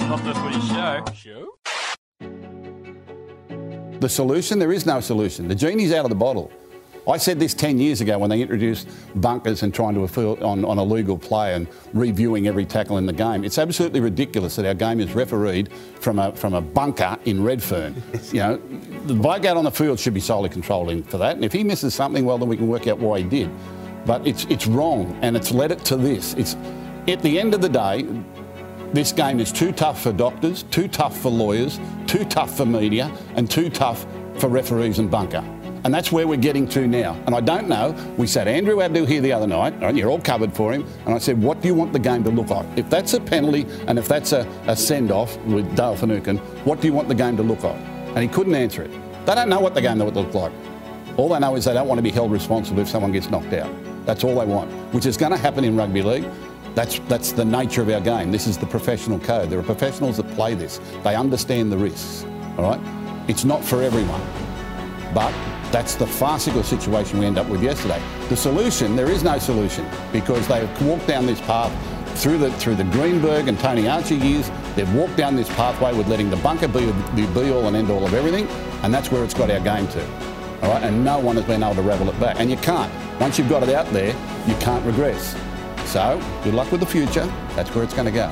Not the footy show. Show? The solution? There is no solution. The genie's out of the bottle. I said this 10 years ago when they introduced bunkers and trying to appeal on, on a legal play and reviewing every tackle in the game. It's absolutely ridiculous that our game is refereed from a, from a bunker in Redfern. you know, the bloke out on the field should be solely controlling for that. And if he misses something, well, then we can work out why he did. But it's, it's wrong and it's led it to this. It's, at the end of the day, this game is too tough for doctors, too tough for lawyers, too tough for media, and too tough for referees and bunker. And that's where we're getting to now. And I don't know. We sat Andrew Abdo here the other night, right, you're all covered for him. And I said, what do you want the game to look like? If that's a penalty and if that's a, a send off with Dale Finucane, what do you want the game to look like? And he couldn't answer it. They don't know what the game would look like. All they know is they don't want to be held responsible if someone gets knocked out. That's all they want, which is going to happen in rugby league. That's, that's the nature of our game. This is the professional code. There are professionals that play this. They understand the risks, all right? It's not for everyone, but that's the farcical situation we end up with yesterday. The solution, there is no solution because they've walked down this path through the through the Greenberg and Tony Archer years. They've walked down this pathway with letting the bunker be the be all and end all of everything, and that's where it's got our game to. All right, and no one has been able to revel it back, and you can't. Once you've got it out there, you can't regress. So, good luck with the future. That's where it's going to go.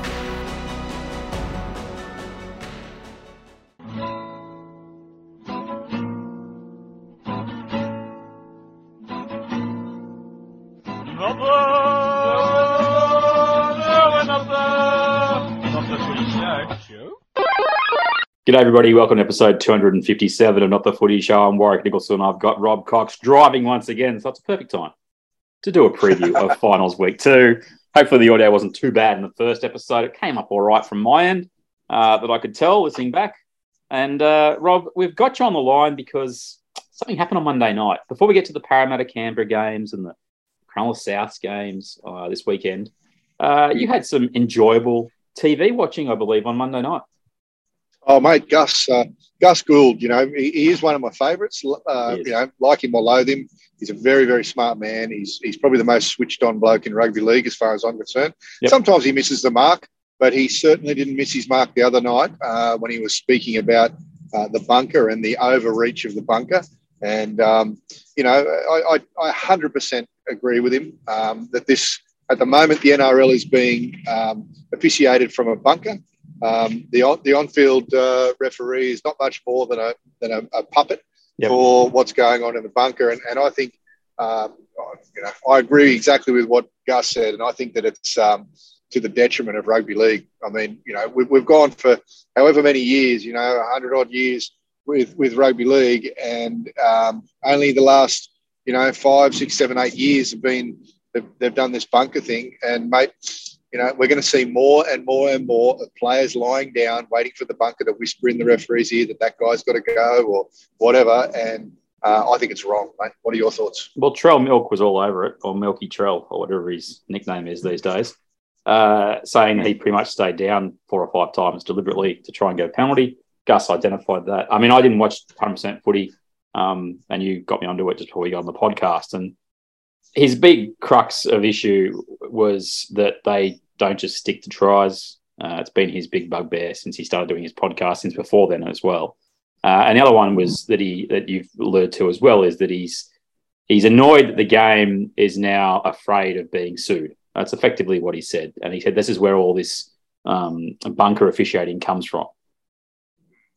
G'day, everybody. Welcome to episode 257 of Not the Footy Show. I'm Warwick Nicholson. I've got Rob Cox driving once again, so it's a perfect time to do a preview of finals week two. Hopefully, the audio wasn't too bad in the first episode. It came up all right from my end uh, that I could tell listening back. And uh, Rob, we've got you on the line because something happened on Monday night. Before we get to the Parramatta Canberra games and the Cronulla Souths games uh, this weekend, uh, you had some enjoyable TV watching, I believe, on Monday night. Oh, mate, Gus, uh, Gus Gould, you know, he, he is one of my favourites. Uh, you know, like him or loathe him, he's a very, very smart man. He's he's probably the most switched on bloke in rugby league, as far as I'm concerned. Yep. Sometimes he misses the mark, but he certainly didn't miss his mark the other night uh, when he was speaking about uh, the bunker and the overreach of the bunker. And um, you know, I, I, I 100% agree with him um, that this at the moment the NRL is being um, officiated from a bunker. Um, the on, the on-field uh, referee is not much more than a than a, a puppet Yep. for what's going on in the bunker, and, and I think um, you know I agree exactly with what Gus said, and I think that it's um, to the detriment of rugby league. I mean, you know, we, we've gone for however many years, you know, hundred odd years with with rugby league, and um, only the last you know five, six, seven, eight years have been they've, they've done this bunker thing, and mate you know, we're going to see more and more and more of players lying down, waiting for the bunker to whisper in the referee's ear that that guy's got to go or whatever. And uh, I think it's wrong, mate. What are your thoughts? Well, Trell Milk was all over it, or Milky Trell, or whatever his nickname is these days, uh, saying he pretty much stayed down four or five times deliberately to try and get a penalty. Gus identified that. I mean, I didn't watch 100% footy, um, and you got me onto it just before we got on the podcast. And his big crux of issue was that they don't just stick to tries. Uh, it's been his big bugbear since he started doing his podcast, since before then as well. Uh, and the other one was that he that you've alluded to as well is that he's he's annoyed that the game is now afraid of being sued. That's effectively what he said, and he said this is where all this um, bunker officiating comes from.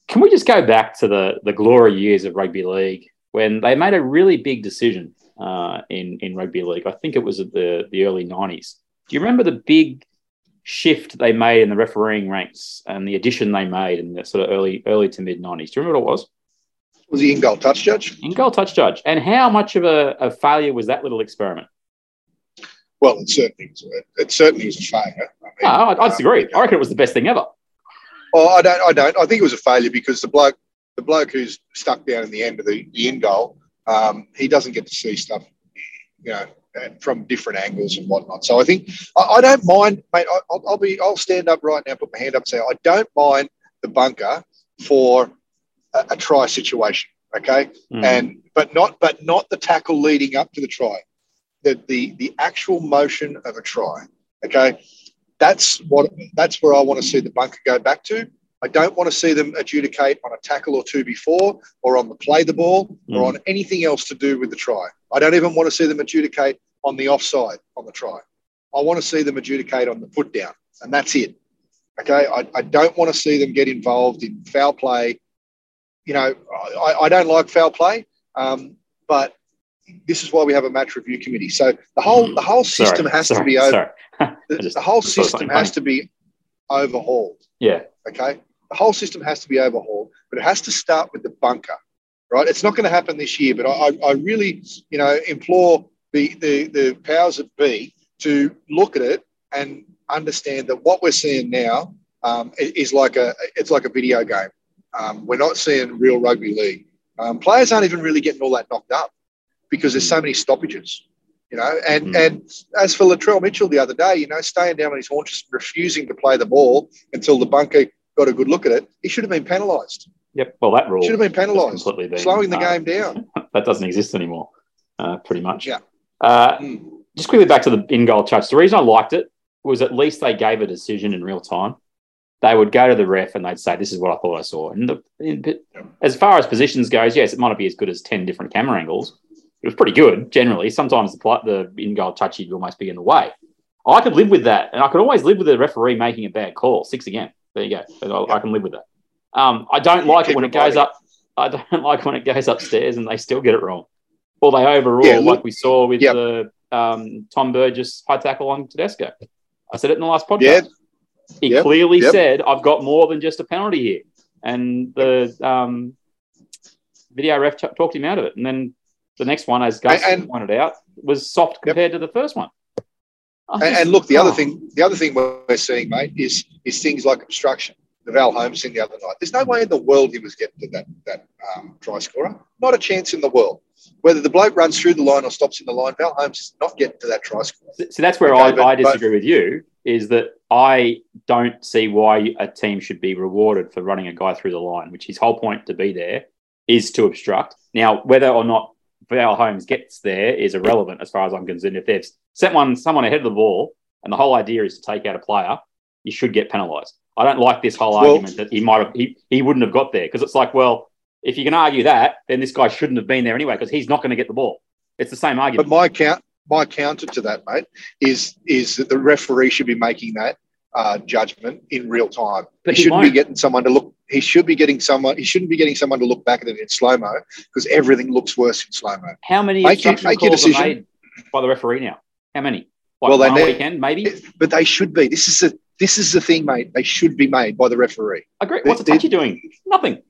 Can we just go back to the the glory years of rugby league when they made a really big decision uh, in in rugby league? I think it was at the the early nineties. Do you remember the big shift they made in the refereeing ranks and the addition they made in the sort of early early to mid nineties? Do you remember what it was? Was he in goal touch judge? In goal touch judge. And how much of a, a failure was that little experiment? Well, it certainly was. A, It certainly was a failure. I mean, No, I, I disagree. uh, I reckon it was the best thing ever. Oh, I don't. I don't. I think it was a failure because the bloke, the bloke who's stuck down in the end of the, the end goal, um, he doesn't get to see stuff, you know, and from different angles and whatnot. So I think I, I don't mind, mate. I, I'll, I'll be. I'll stand up right now, put my hand up, and say I don't mind the bunker for a, a try situation. Okay, Mm. and but not but not the tackle leading up to the try. The the the actual motion of a try. Okay. that's what that's where I want to see the bunker go back to. I don't want to see them adjudicate on a tackle or two before, or on the play the ball, or Mm. on anything else to do with the try. I don't even want to see them adjudicate on the offside on the try. I want to see them adjudicate on the put down, and that's it. Okay, I, I don't want to see them get involved in foul play. You know, I, I don't like foul play, um, but this is why we have a match review committee. So the whole the whole Sorry, system has sorry, to be over. The, the whole system has to be overhauled. Yeah. Okay, the whole system has to be overhauled, but it has to start with the bunker, right? It's not going to happen this year, but I, I- really, you know, implore the, the the powers that be to look at it and understand that what we're seeing now um, is like a it's like a video game. Um, we're not seeing real rugby league. Um, players aren't even really getting all that knocked up because there's so many stoppages. You know, and Mm. and as for Latrell Mitchell the other day, you know, staying down on his haunches, refusing to play the ball until the bunker got a good look at it, he should have been penalised. Yep. Well, that rule Should have been penalised, completely been, slowing the uh, game down. That doesn't exist anymore, uh, pretty much. Yeah. Uh, Mm. just quickly back to the in goal touch. The reason I liked it was at least they gave a decision in real time. They would go to the ref and they'd say, "This is what I thought I saw." And the, in, as far as positions goes, yes, it might not be as good as ten different camera angles. It was pretty good generally. Sometimes the pl- the in goal touchy would almost be in the way. I could live with that, and I could always live with the referee making a bad call. Six again. There you go. I, I can live with that. Um, I don't like it when it goes up. I don't like when it goes upstairs and they still get it wrong, or they overrule, Yeah, like we saw with Yep. the um, Tom Burgess high tackle on Tedesco. I said it in the last podcast. Yeah. He Yep. clearly Yep. said, "I've got more than just a penalty here," and the um, video ref ch- talked him out of it. And then the next one, as Gus And- pointed out, was soft compared to the first one. And, just- and look, the other oh. thing, the other thing we're seeing, mate, is is things like obstruction. The Val Holmes thing the other night. There's no way in the world he was getting to that that um, try scorer. Not a chance in the world. Whether the bloke runs through the line or stops in the line, Val Holmes is not getting to that try scorer. So that's where Okay, I, I disagree with you. Is that I don't see why a team should be rewarded for running a guy through the line, which his whole point to be there is to obstruct. Now, whether or not Val Holmes gets there is irrelevant as far as I'm concerned. If they've sent one someone ahead of the ball and the whole idea is to take out a player, you should get penalised. I don't like this whole Well- argument that he might have he, he wouldn't have got there because it's like, well, if you can argue that, then this guy shouldn't have been there anyway because he's not going to get the ball. It's the same argument. But my count, my counter to that, mate, is is that the referee should be making that uh, judgment in real time. But he he shouldn't be getting someone to look. He should be getting someone. He shouldn't be getting someone to look back at it in slow mo because everything looks worse in slow mo. How many Make obstruction make calls are made by the referee now? How many? Like Well, they one weekend, maybe. But they should be. This is the this is the thing, mate. They should be made by the referee. I agree. What's a touchy doing? Nothing.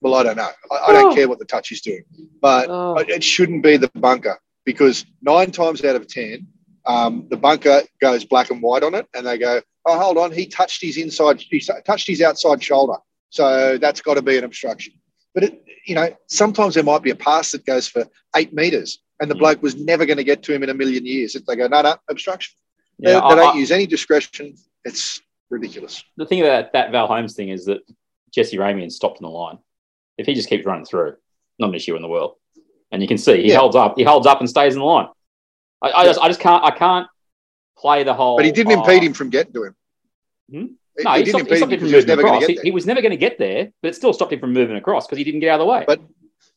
Well, I don't know. I, I don't Oh. care what the touch is doing, but Oh. it shouldn't be the bunker because nine times out of ten, um, the bunker goes black and white on it, and they go, "Oh, hold on, he touched his inside, he touched his outside shoulder, so that's got to be an obstruction." But it, you know, sometimes there might be a pass that goes for eight meters, and the Mm. bloke was never going to get to him in a million years. If they go, "No, no, obstruction," they, Yeah, they I- don't I- use any discretion. It's ridiculous. the thing about that Val Holmes thing is that Jesse Ramien stopped in the line. If he just keeps running through, not an issue in the world. And you can see he Yeah. holds up. He holds up and stays in the line. I, I Yeah. just, I just can't. I can't play the whole. But he didn't oh, impede him from getting to him. Hmm? He, No, he he, didn't stopped, impede him him from he was moving never going across. to He, get there. he was never going to get there, but it still stopped him from moving across because he didn't get out of the way. But-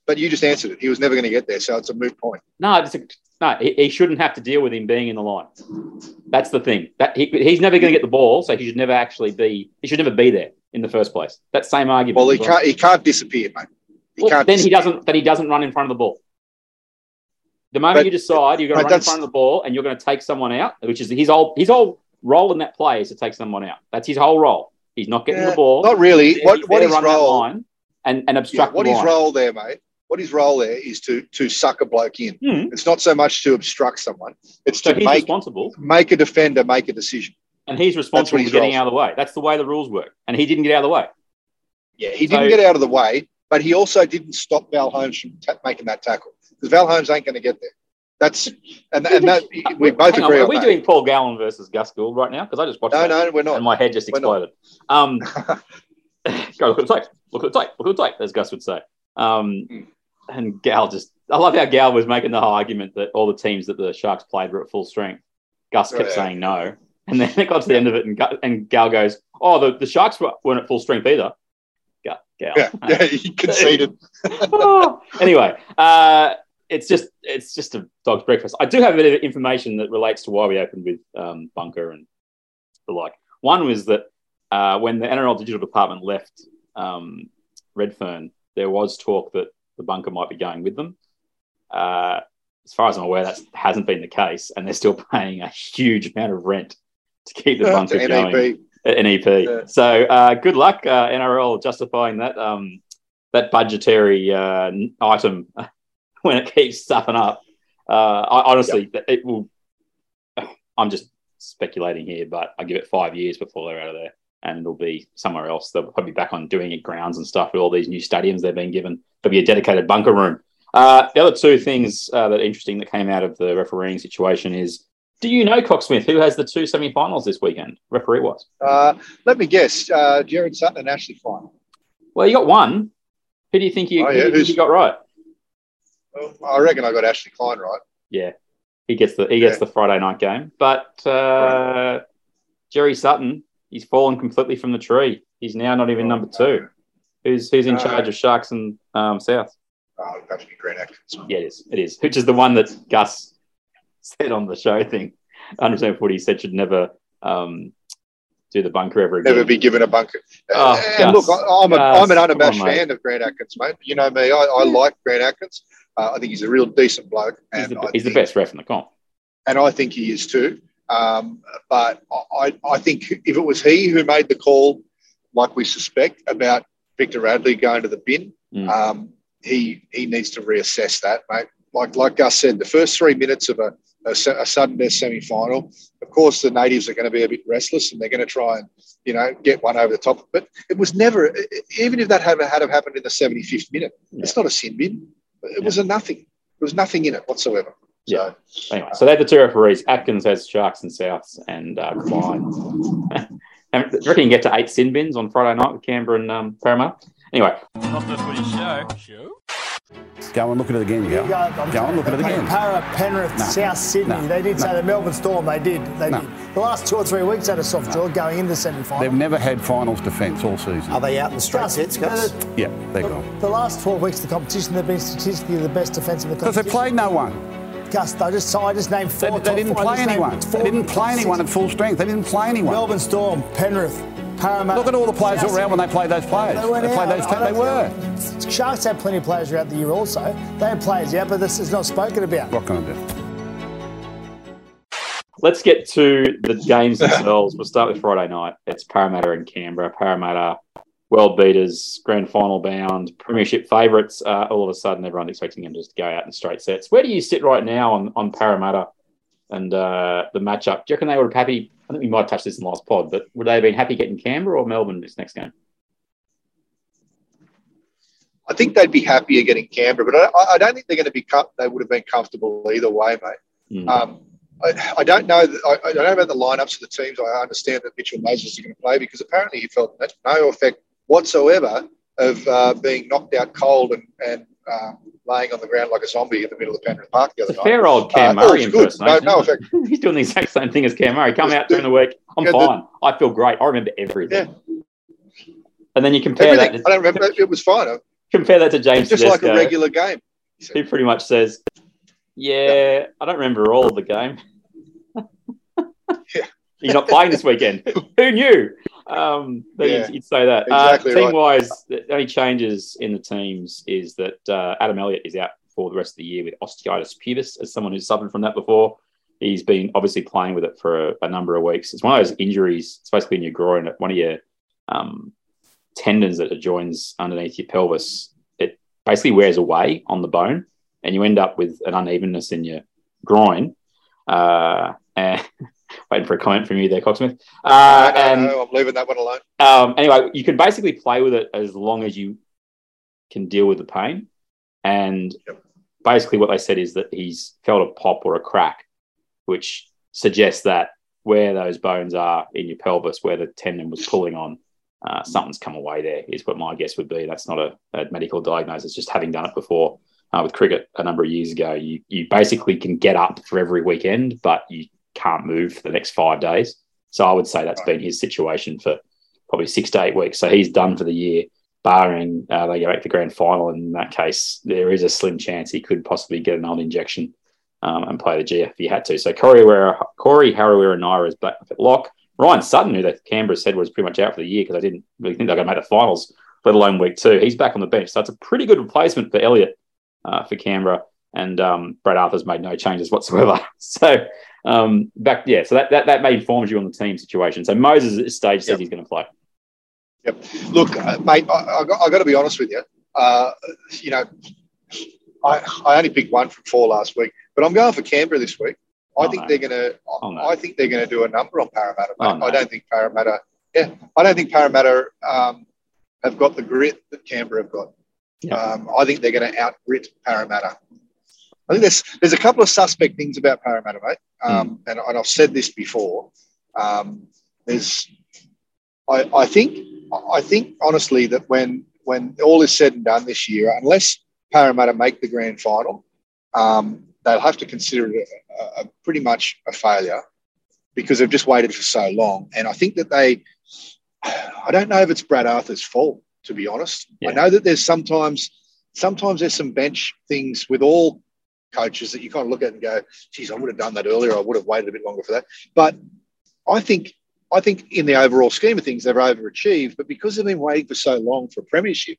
But you just answered it. He was never going to get there, so it's a moot point. No, it's a, no, he, he shouldn't have to deal with him being in the line. That's the thing. That he, he's never going to get the ball, so he should never actually be. He should never be there in the first place. That same argument. Well, he can't. He can't disappear, mate. He Well, can't. then he doesn't. That he doesn't run in front of the ball. The moment But- you decide you're going to run in front of the ball and you're going to take someone out, which is his whole his whole role in that play is to take someone out. That's his whole role. He's not getting Yeah, the ball. Not really. He's What there what his role? line and and Yeah, obstruct what the his role there, mate? What his role there is to to suck a bloke in. Hmm. It's not so much to obstruct someone. It's So to he's make responsible, make a defender make a decision. and he's responsible for getting out of the way. That's the way the rules work, and he didn't get out of the way. Yeah, he So- didn't get out of the way, but he also didn't stop Val Holmes from ta- making that tackle because ain't going to get there. That's and, and that we both Hang agree on, Are we that. doing Paul Gallen versus Gus Gould right now? Because I just watched no, no, we're not. and my head just exploded. Um, go look at the tape. Look at the tape. Look at the tape, as Gus would say. Um, Mm. and Gal just, I love how Gal was making the whole argument that all the teams that the Sharks played were at full strength. Gus kept Yeah. saying no. And then it got to the end of it, and, Gu- and Gal goes, "Oh, the, the Sharks weren't at full strength either." Gal, Gal. Yeah, yeah, he conceded. Oh. anyway, uh, it's just it's just a dog's breakfast. I do have a bit of information that relates to why we opened with um, Bunker and the like. One was that uh, when the NRL digital department left um, Redfern, there was talk that the bunker might be going with them. Uh, as far as I'm aware, that hasn't been the case, and they're still paying a huge amount of rent to keep the bunker going. NEP. Yeah. So uh, good luck, uh, NRL, justifying that um, that budgetary uh, item when it keeps stuffing up. Uh, I, honestly, it will. I'm just speculating here, but I give it five years before they're out of there, and it'll be somewhere else. They'll probably be back on doing it grounds and stuff with all these new stadiums they've been given. There'll be a dedicated bunker room. Uh, the other two things uh, that are interesting that came out of the refereeing situation is. Do you know Cocksmith, who has the two semi-finals this weekend, referee was? Uh, let me guess. Uh, Gerard Sutton and Ashley Klein. Well, you got one. Who do you think you, Oh, yeah, do you, think who's- you got right? I reckon I got Ashley Klein right. Yeah, he gets the he gets Yeah. the Friday night game. But uh, Jerry Sutton, he's fallen completely from the tree. He's now not even number two. Who's who's in No. charge of Sharks and um, South? Oh, have to be Grant Atkins. Yeah, it is. It is. Which is the one that Gus said on the show thing. I understand what he said should never um, do the bunker ever again. Never be given a bunker. Oh, look, I, I'm, a, Gus, I'm an unabashed on, fan of Grant Atkins, mate. You know me. I, I like Grant Atkins. Uh, I think he's a real decent bloke. he's, the, he's the best ref in the comp. and I think he is too. Um, but I, I think if it was he who made the call, like we suspect, about Victor Radley going to the bin, Mm. um, he he needs to reassess that, mate. Like like Gus said, the first three minutes of a, a, a sudden death semi final, of course, the natives are going to be a bit restless and they're going to try and you know get one over the top. But it was never, even if that had had have happened in the seventy fifth minute, it's not a sin bin. It was a nothing. There was nothing in it whatsoever. So, Anyway, so they're the two referees. Atkins has Sharks and Souths, and uh, Klein. and do you reckon you can get to eight sin bins on Friday night with Canberra and um, Parramatta? Anyway, Not the footy show. Show? Go and look at it again, go. Yeah, I'm Go and look at it again. Para, Penrith, No. South Sydney. No. They did say the Melbourne Storm. They did. They No. did. The last two or three weeks had a soft draw going into the semi final. They've never had finals defence all season. Are they out in the straight sets, Gus? Yeah, they're gone. The last 12 weeks of the competition, they've been statistically the best defence in the Because competition. they played no one. Gus, I just, I just named four. they top- didn't play anyone. four- They didn't play six. anyone at full strength. They didn't play anyone. Melbourne Storm, Penrith, Parramatta. Look at all the players that were out when they played those players. They, weren't played those. They were. think- Sharks had plenty of players throughout the year also. They had players, yeah, but this is not spoken about. What can I do? let's get to the games themselves. we'll start with Friday night. It's Parramatta and Canberra. Parramatta, world beaters, grand final bound, premiership favourites. Uh, all of a sudden, everyone's expecting them just to go out in straight sets. Where do you sit right now on, on Parramatta and uh, the matchup? Do you reckon they would have happy? I think we might have touched this in the last pod, but would they have been happy getting Canberra or Melbourne this next game? I think they'd be happier getting Canberra, but I, I don't think they're going to be. They would have been comfortable either way, mate. Mm. Um, I, I don't know. I, I don't know about the lineups of the teams. I understand that Mitchell Moses is going to play because apparently he felt no effect whatsoever of uh, being knocked out cold and, and um, laying on the ground like a zombie in the middle of Penrith Park the other It's night. fair old Cam Uh, Murray impersonation. No- no effect. He's doing the exact same thing as Cam Murray. Come out during the week. I'm Yeah, the- fine. I feel great. I remember everything. Yeah. And then you compare Everything. that. I don't remember. It was fine. compare that to James Just like a regular game. He pretty much says, "Yeah, I don't remember all of the game. Yeah. You're not playing this weekend. who knew?" Um, but Yeah. you'd, say that. Exactly uh, right. team wise, the only changes in the teams is that uh, Adam Elliott is out for the rest of the year with osteitis pubis. As someone who's suffered from that before, he's been obviously playing with it for a, a number of weeks. It's one of those injuries. It's be in your groin, one of your um, tendons that adjoins underneath your pelvis. It basically wears away on the bone, and you end up with an unevenness in your groin. Uh, and waiting for a comment from you there, Cocksmith. Uh, No, and no, I'm leaving that one alone. um, anyway, you can basically play with it as long as you can deal with the pain. And Yep. basically, what they said is that he's felt a pop or a crack, which suggests that where those bones are in your pelvis, where the tendon was pulling on, uh, something's come away there, is what my guess would be. That's not a, a medical diagnosis, just having done it before. Uh, with cricket a number of years ago, you, you basically can get up for every weekend, but you can't move for the next five days. So I would say that's been his situation for probably six to eight weeks. So he's done for the year, barring uh, they go back to the grand final. And in that case, there is a slim chance he could possibly get an old injection um, and play the GF if he had to. So Corey, Corey Harawira Naera is back at lock. Ryan Sutton, who the Canberra said was pretty much out for the year because I didn't really think they were going to make the finals, let alone week two. He's back on the bench. So it's a pretty good replacement for Elliott uh, for Canberra. And um, Brad Arthur's made no changes whatsoever. so um, back, yeah, so that, that, that may informs you on the team situation. So Moses at this stage says yep. he's going to play. Yep. Look, uh, mate, I, I, got, I got to be honest with you. Uh, you know, I, I only picked one from four last week, but I'm going for Canberra this week. I oh, think no. they're going to. Oh, no. I think they're going to do a number on Parramatta. Oh, no. I don't think Parramatta. Yeah, I don't think Parramatta um, have got the grit that Canberra have got. Yep. Um, I think they're going to out grit Parramatta. I think there's there's a couple of suspect things about Parramatta, mate. Um, mm. and, and, I've said this before. Um, there's, I, I think, I think honestly that when when all is said and done this year, unless Parramatta make the grand final, um, they'll have to consider it a, a, pretty much a failure because they've just waited for so long. And I think that they, I don't know if it's Brad Arthur's fault, to be honest. Yeah. I know that there's sometimes, sometimes there's some bench things with all coaches that you kind of look at and go, geez, I would have done that earlier. I would have waited a bit longer for that. But I think, I think in the overall scheme of things, they've overachieved. But because they've been waiting for so long for a premiership,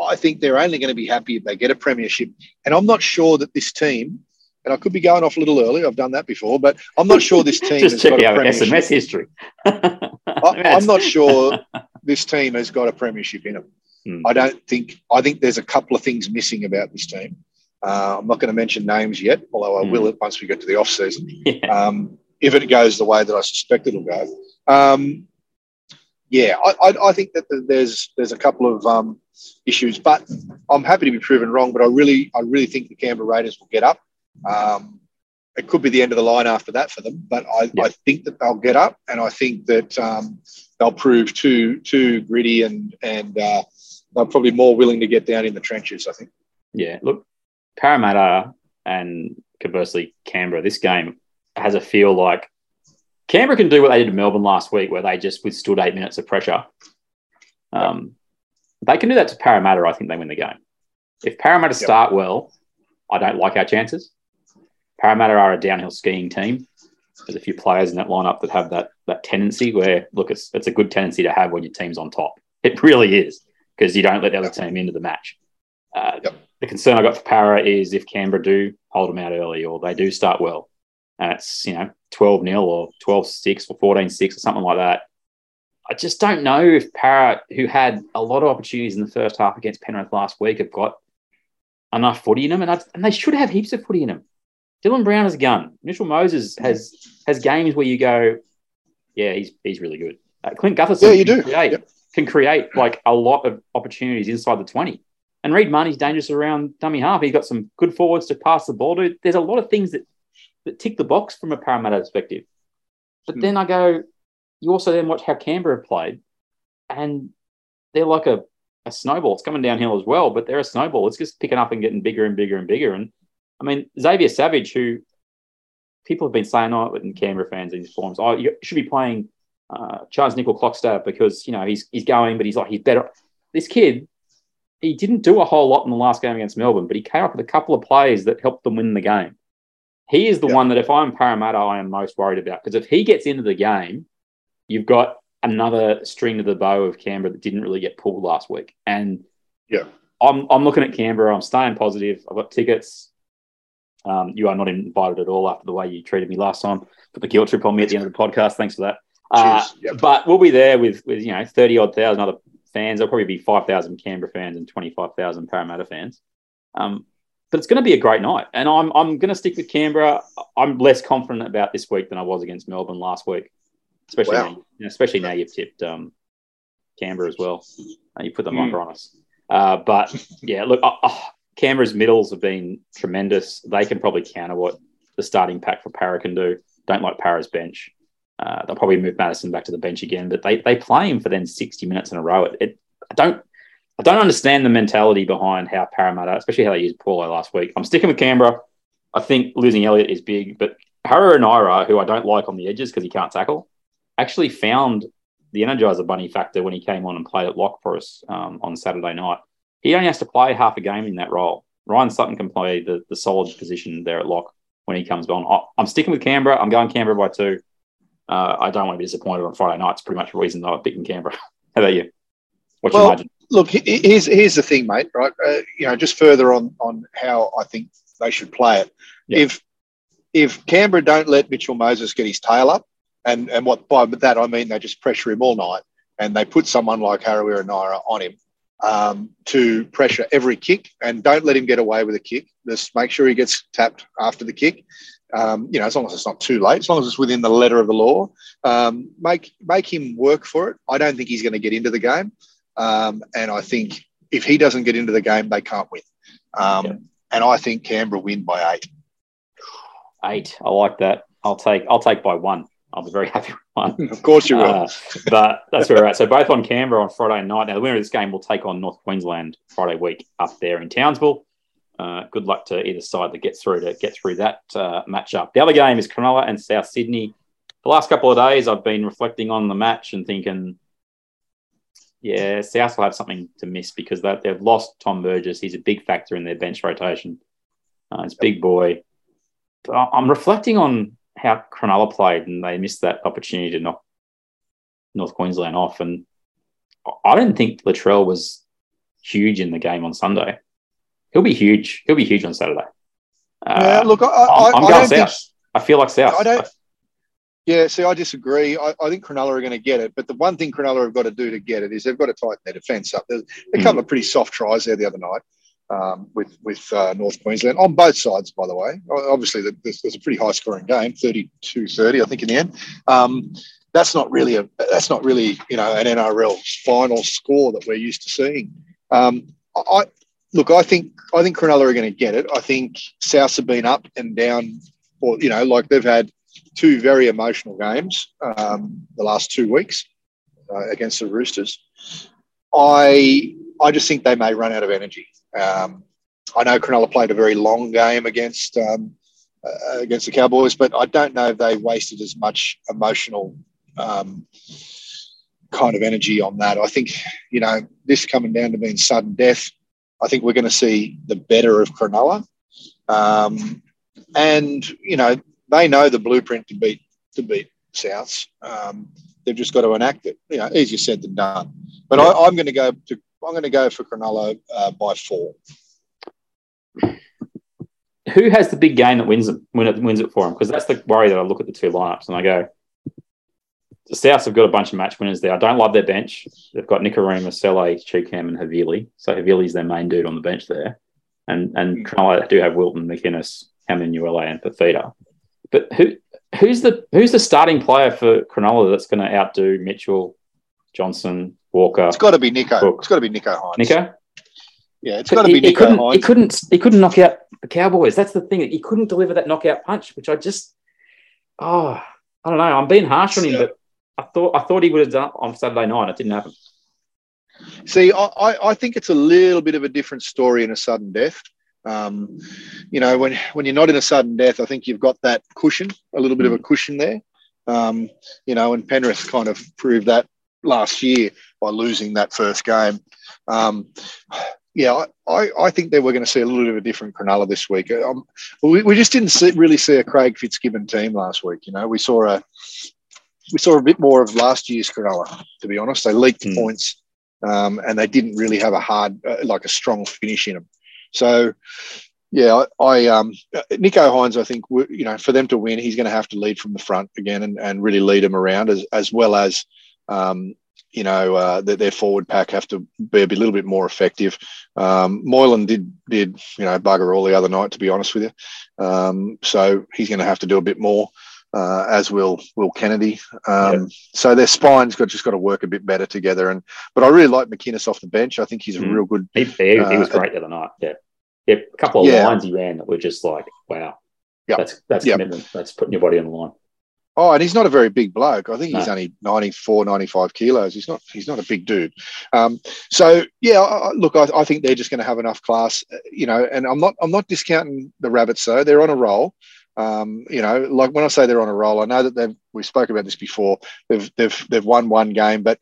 I think they're only going to be happy if they get a premiership. And I'm not sure that this team, and I could be going off a little early. I've done that before, but I'm not sure this team just has check out SMS history. I, am not sure this team has got a premiership in them. Hmm. I don't think. I think there's a couple of things missing about this team. Uh, I'm not going to mention names yet, although I hmm. will once we get to the off season. Yeah. Um, if it goes the way that I suspect it'll go. Um, yeah, I, I, I, think that there's there's a couple of um, issues, but I'm happy to be proven wrong. But I really I really think the Canberra Raiders will get up. Um, it could be the end of the line after that for them, but I, I think that they'll get up, and I think that um, they'll prove too too gritty and and uh, they're probably more willing to get down in the trenches. I think. Yeah, look, Parramatta and conversely Canberra. This game has a feel like Canberra can do what they did to Melbourne last week, where they just withstood eight minutes of pressure. Um, they can do that to Parramatta. I think they win the game. If Parramatta yep. start well, I don't like our chances. Parramatta are a downhill skiing team. There's a few players in that lineup that have that that tendency where, look, it's, it's a good tendency to have when your team's on top. It really is because you don't let the other team into the match. Uh, yep. The concern I got for Para is if Canberra do hold them out early or they do start well, and it's you know 12 0 or 12 6 or 14 6 or something like that. I just don't know if Para, who had a lot of opportunities in the first half against Penrith last week, have got enough footy in them, and, and they should have heaps of footy in them. Dylan Brown has a gun. Mitchell Moses has has games where you go, yeah, he's he's really good. Uh, Clint Gutherson, yeah, you do, create, yep. can create like a lot of opportunities inside the twenty. And Reed Mahoney's dangerous around dummy half. He's got some good forwards to pass the ball to. There's a lot of things that that tick the box from a Parramatta perspective. But hmm. then I go, you also then watch how Canberra played, and they're like a, a snowball. It's coming downhill as well, but they're a snowball. It's just picking up and getting bigger and bigger and bigger. And I mean, Xavier Savage, who people have been saying, oh, in Canberra fans in these forums, oh, you should be playing uh, Charnze Nicoll-Klokstad because, you know, he's, he's going, but he's like, he's better. This kid, he didn't do a whole lot in the last game against Melbourne, but he came up with a couple of plays that helped them win the game. He is the yep. one that if I'm Parramatta, I am most worried about because if he gets into the game, you've got another string to the bow of Canberra that didn't really get pulled last week. And yeah, I'm, I'm looking at Canberra. I'm staying positive. I've got tickets. Um, you are not invited at all after the way you treated me last time. Put the guilt trip on me at the end of the podcast. Thanks for that. Uh, yep. But we'll be there with, with you know thirty odd thousand other fans. There'll probably be five thousand Canberra fans and twenty five thousand Parramatta fans. Um, but it's going to be a great night. And I'm, I'm going to stick with Canberra. I'm less confident about this week than I was against Melbourne last week, especially wow. now, especially now you've tipped um, Canberra as well. Uh, you put the mm. on us. Uh, but yeah, look, uh, uh, Canberra's middles have been tremendous. They can probably counter what the starting pack for Para can do. Don't like Para's bench. Uh, they'll probably move Madison back to the bench again, but they they play him for then 60 minutes in a row. It, it I don't I don't understand the mentality behind how Parramatta, especially how they used Paulo last week. I'm sticking with Canberra. I think losing Elliott is big, but Harawira, who I don't like on the edges because he can't tackle, actually found the Energizer Bunny factor when he came on and played at lock for us um, on Saturday night. He only has to play half a game in that role. Ryan Sutton can play the, the solid position there at lock when he comes on. I'm sticking with Canberra. I'm going Canberra by two. Uh, I don't want to be disappointed on Friday night. It's pretty much the reason that I'm picking Canberra. How about you? What's well, your margin? Look, here's here's the thing, mate. Right, uh, you know, just further on on how I think they should play it. Yeah. If if Canberra don't let Mitchell Moses get his tail up, and and what by that I mean they just pressure him all night, and they put someone like Harawira Naera on him um, to pressure every kick, and don't let him get away with a kick. Just make sure he gets tapped after the kick. Um, you know, as long as it's not too late, as long as it's within the letter of the law, um, make make him work for it. I don't think he's going to get into the game, um, and I think if he doesn't get into the game, they can't win. Um, yeah. And I think Canberra win by eight. Eight, I like that. I'll take I'll take by one. I'll be very happy with one. Of course you will. Uh, but that's where we're at. So both on Canberra on Friday night. Now the winner of this game will take on North Queensland Friday week up there in Townsville. Uh, good luck to either side that gets through to get through that uh, matchup. The other game is Cronulla and South Sydney. The last couple of days, I've been reflecting on the match and thinking, yeah, South will have something to miss because they've lost Tom Burgess. He's a big factor in their bench rotation. Uh, it's big boy. I'm reflecting on how Cronulla played and they missed that opportunity to knock North Queensland off. And I didn't think Latrell was huge in the game on Sunday. He'll be huge. He'll be huge on Saturday. Uh, yeah, look, I, am I, going South. Think, I feel like South. I don't. Yeah, see, I disagree. I, I think Cronulla are going to get it, but the one thing Cronulla have got to do to get it is they've got to tighten their defence up. There's a couple mm. of pretty soft tries there the other night um, with with uh, North Queensland on both sides, by the way. Obviously, there's, there's a pretty high scoring game, 32-30, I think, in the end. Um, that's not really a that's not really you know an NRL final score that we're used to seeing. Um, I look, I think I think Cronulla are going to get it. I think South have been up and down, or you know, like they've had two very emotional games um, the last two weeks uh, against the Roosters. I I just think they may run out of energy. Um, I know Cronulla played a very long game against um, uh, against the Cowboys, but I don't know if they wasted as much emotional um, kind of energy on that. I think you know this coming down to being sudden death. I think we're going to see the better of Cronulla, um, and you know they know the blueprint to beat to beat Souths. Um, they've just got to enact it. You know, easier said than done. But yeah. I, am going to go to I'm going to go for Cronulla uh, by four. Who has the big game that wins them when it wins it for them? Because that's the worry that I look at the two lineups and I go, Souths have got a bunch of match winners there. I don't love their bench. They've got Nikorima, Sele, Choo-Kam, and Havili. So Havili's their main dude on the bench there. And and mm. Cronulla do have Wilton, McInnes, Hamlin-Uele, and Fifita. But who who's the who's the starting player for Cronulla that's going to outdo Mitchell, Johnson, Walker. It's got to be Nicho. Cook. It's got to be Nicho Hynes. Nicho. Yeah, it's got to be he, Nicho couldn't, Hynes. He couldn't. He couldn't knock out the Cowboys. That's the thing. He couldn't deliver that knockout punch, which I just. Oh, I don't know. I'm being harsh on him, but I thought I thought he would have done it on Saturday night. It didn't happen. See, I, I think it's a little bit of a different story in a sudden death. Um, you know, when when you're not in a sudden death, I think you've got that cushion, a little bit of a cushion there. Um, you know, and Penrith kind of proved that last year by losing that first game. Um, yeah, I, I think that we're going to see a little bit of a different Cronulla this week. Um, we, we just didn't see, really see a Craig Fitzgibbon team last week. You know, we saw a we saw a bit more of last year's Cronulla. To be honest, they leaked mm. points um, and they didn't really have a hard, uh, like a strong finish in them. So, yeah, I, I um, Nicho Hynes, I think you know for them to win, he's going to have to lead from the front again and, and really lead them around as as well as um, you know, uh, that their forward pack have to be a little bit more effective. Um, Moylan did did you know bugger all the other night, to be honest with you. Um, so he's going to have to do a bit more, uh, as will Will Kennedy. Um, yeah. So their spines got just got to work a bit better together. And but I really like McInnes off the bench. I think he's a mm. real good. He, he, he was uh, great the other night. Yeah, yeah, a couple of yeah. lines he ran that were just like, wow. Yeah, that's that's yep. commitment. That's putting your body on the line. Oh, and he's not a very big bloke. I think he's no. only 94, 95 kilos. He's not. He's not a big dude. Um, so yeah, I, look, I, I, think they're just going to have enough class, uh, you know. And I'm not. I'm not discounting the rabbits though. They're on a roll. Um, you know, like when I say they're on a roll, I know that they've. We spoke about this before. They've they've they've won one game, but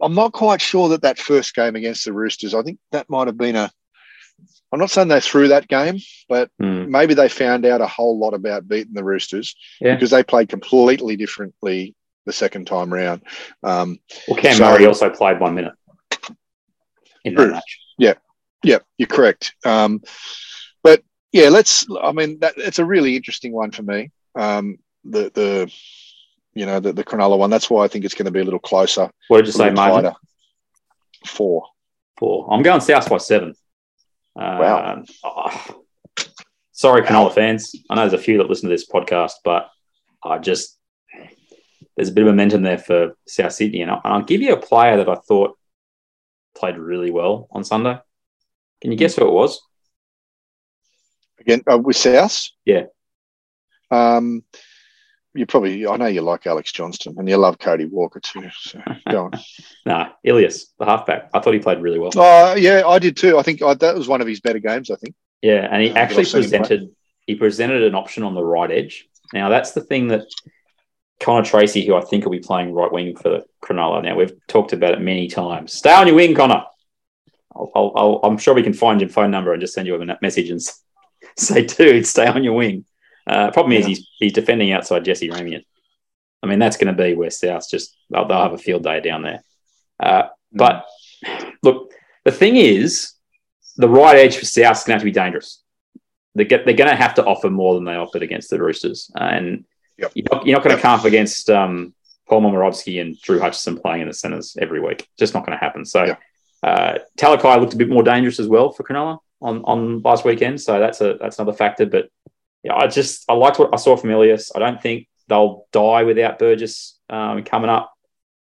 I'm, not quite sure that that first game against the Roosters. I think that might have been a. I'm not saying they threw that game, but Hmm. maybe they found out a whole lot about beating the Roosters Yeah. because they played completely differently the second time round. Um, Well, Cam So- Murray also played one minute in that True. match. Yeah, yeah, you're correct. Um, but yeah, let's. I mean, that it's a really interesting one for me. Um, the the you know the the Cronulla one. That's why I think it's going to be a little closer. What did you say, margin? Four. Four. I'm going South by seven. Uh, Wow. oh, sorry, Cronulla fans. I know there's a few that listen to this podcast, but I just there's a bit of momentum there for South Sydney, and I'll, and I'll give you a player that I thought played really well on Sunday. Can you guess who it was? Again uh, with South. Yeah. Um, you probably. I know you like Alex Johnston and you love Cody Walker too. So go on. No, Ilias, the halfback. I thought he played really well. Oh yeah, I did too. I think I, that was one of his better games. I think. Yeah, and he Uh, actually I've seen him play. presented he presented an option on the right edge. Now that's the thing that Connor Tracey, who I think will be playing right wing for Cronulla. Now we've talked about it many times. Stay on your wing, Connor. I'll, I'll, I'll, I'm sure we can find your phone number and just send you a message and say, "Dude, stay on your wing." Uh, problem is he's he's defending outside Jesse Ramien. I mean that's going to be where South just they'll, they'll have a field day down there. Uh, but look, the thing is, the right edge for South's going to have to be dangerous. They get, they're going to have to offer more than they offered against the Roosters, and Yep. you're not, you're not going to Yep. come up against um, Paul Momirovski and Drew Hutchison playing in the centres every week. Just not going to happen. So, Yep. uh, Talakai looked a bit more dangerous as well for Cronulla on on last weekend. So that's a that's another factor. But yeah, I just I liked what I saw from Ilias. I don't think they'll die without Burgess um, coming up,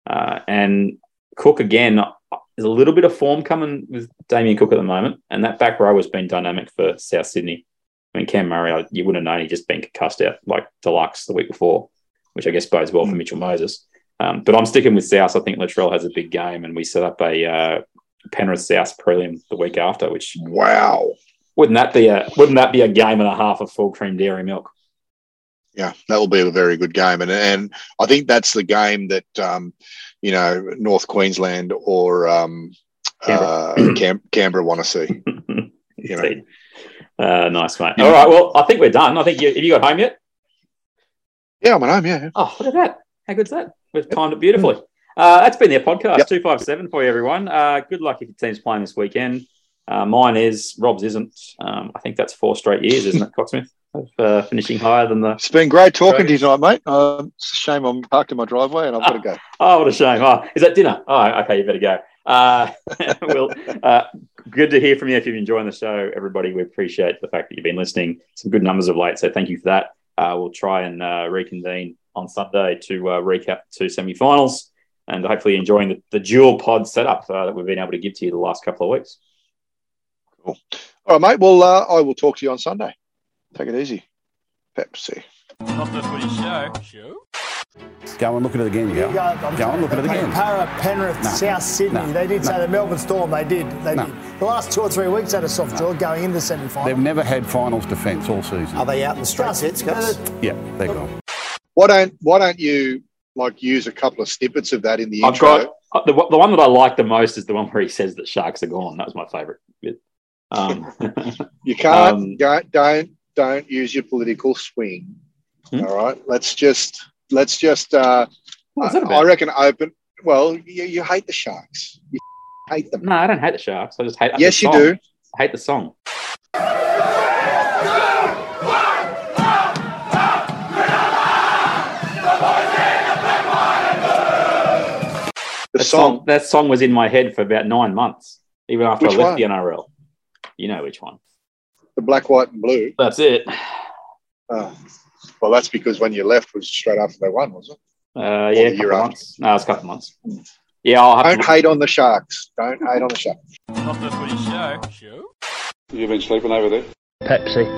uh, and Cook again. There's a little bit of form coming with Damien Cook at the moment, and that back row has been dynamic for South Sydney. I mean, Cam Murray, you wouldn't have known he'd just been concussed out like deluxe the week before, which I guess bodes well for Mitchell Moses. Um, but I'm sticking with South. I think Latrell has a big game, and we set up a uh, Penrith South prelim the week after, which Wow. wouldn't that be a wouldn't that be a game and a half of full cream dairy milk? Yeah, that will be a very good game, and and I think that's the game that um, you know North Queensland or um, uh, Cam- Canberra want to see. You know. Uh, nice, mate. All right. Well, I think we're done. I think you, have you got home yet? Yeah, I'm at home. Yeah, Oh, look at that. How good's that? We've timed it beautifully. Uh, that's been their podcast, Yep. 257 for you, everyone. Uh, good luck if your team's playing this weekend. Uh, mine is, Rob's isn't. Um, I think that's four straight years, isn't it, Cocksmith? Of uh, finishing higher than the. it's been great talking to you tonight, mate. Um, it's a shame I'm parked in my driveway and I've got to go. Oh, what a shame. Oh, is that dinner? Oh, okay, you better go. Uh, well, uh, good to hear from you if you're enjoying the show, everybody. We appreciate the fact that you've been listening. Some good numbers of late, so thank you for that. Uh, we'll try and uh, reconvene on Sunday to uh, recap the two semi-finals and hopefully enjoying the, the dual pod setup uh, that we've been able to give to you the last couple of weeks. Cool. All right, mate. Well, uh, I will talk to you on Sunday. Take it easy. Pepsi. Not the footy show. Show? Go and look at it again, you go. Go, Go and look at it again. Para, Penrith, No. South Sydney. No. They did say the Melbourne Storm. They did. They No. did. The last two or three weeks had a soft draw going into the semi final. They've never had finals defence all season. Are they out in the straight sets, Gus? Yeah, they're gone. Why don't Why don't you like use a couple of snippets of that in the I've intro? got uh, the, the one that I like the most is the one where he says that sharks are gone. That was my favourite bit. Um, You can't Um, go, don't don't use your political swing. Hmm? All right, let's just let's just. Uh, what was that I? I reckon open. Well, you, you hate the sharks. You hate them. No, I don't hate the sharks. I just hate. yes, you song. do. I hate the song. The That song. song. That song was in my head for about nine months, even after Which I left one? the NRL. You know which one? the black, white, and blue. That's it. Oh. Well, that's because when you left was straight after they won, was it? Uh, yeah, a year couple of after. months. No, it's a couple of months. Yeah, I'll have Don't to. hate on the sharks. Don't hate on the sharks. Not the footy show. Show? You've been sleeping over there? Pepsi.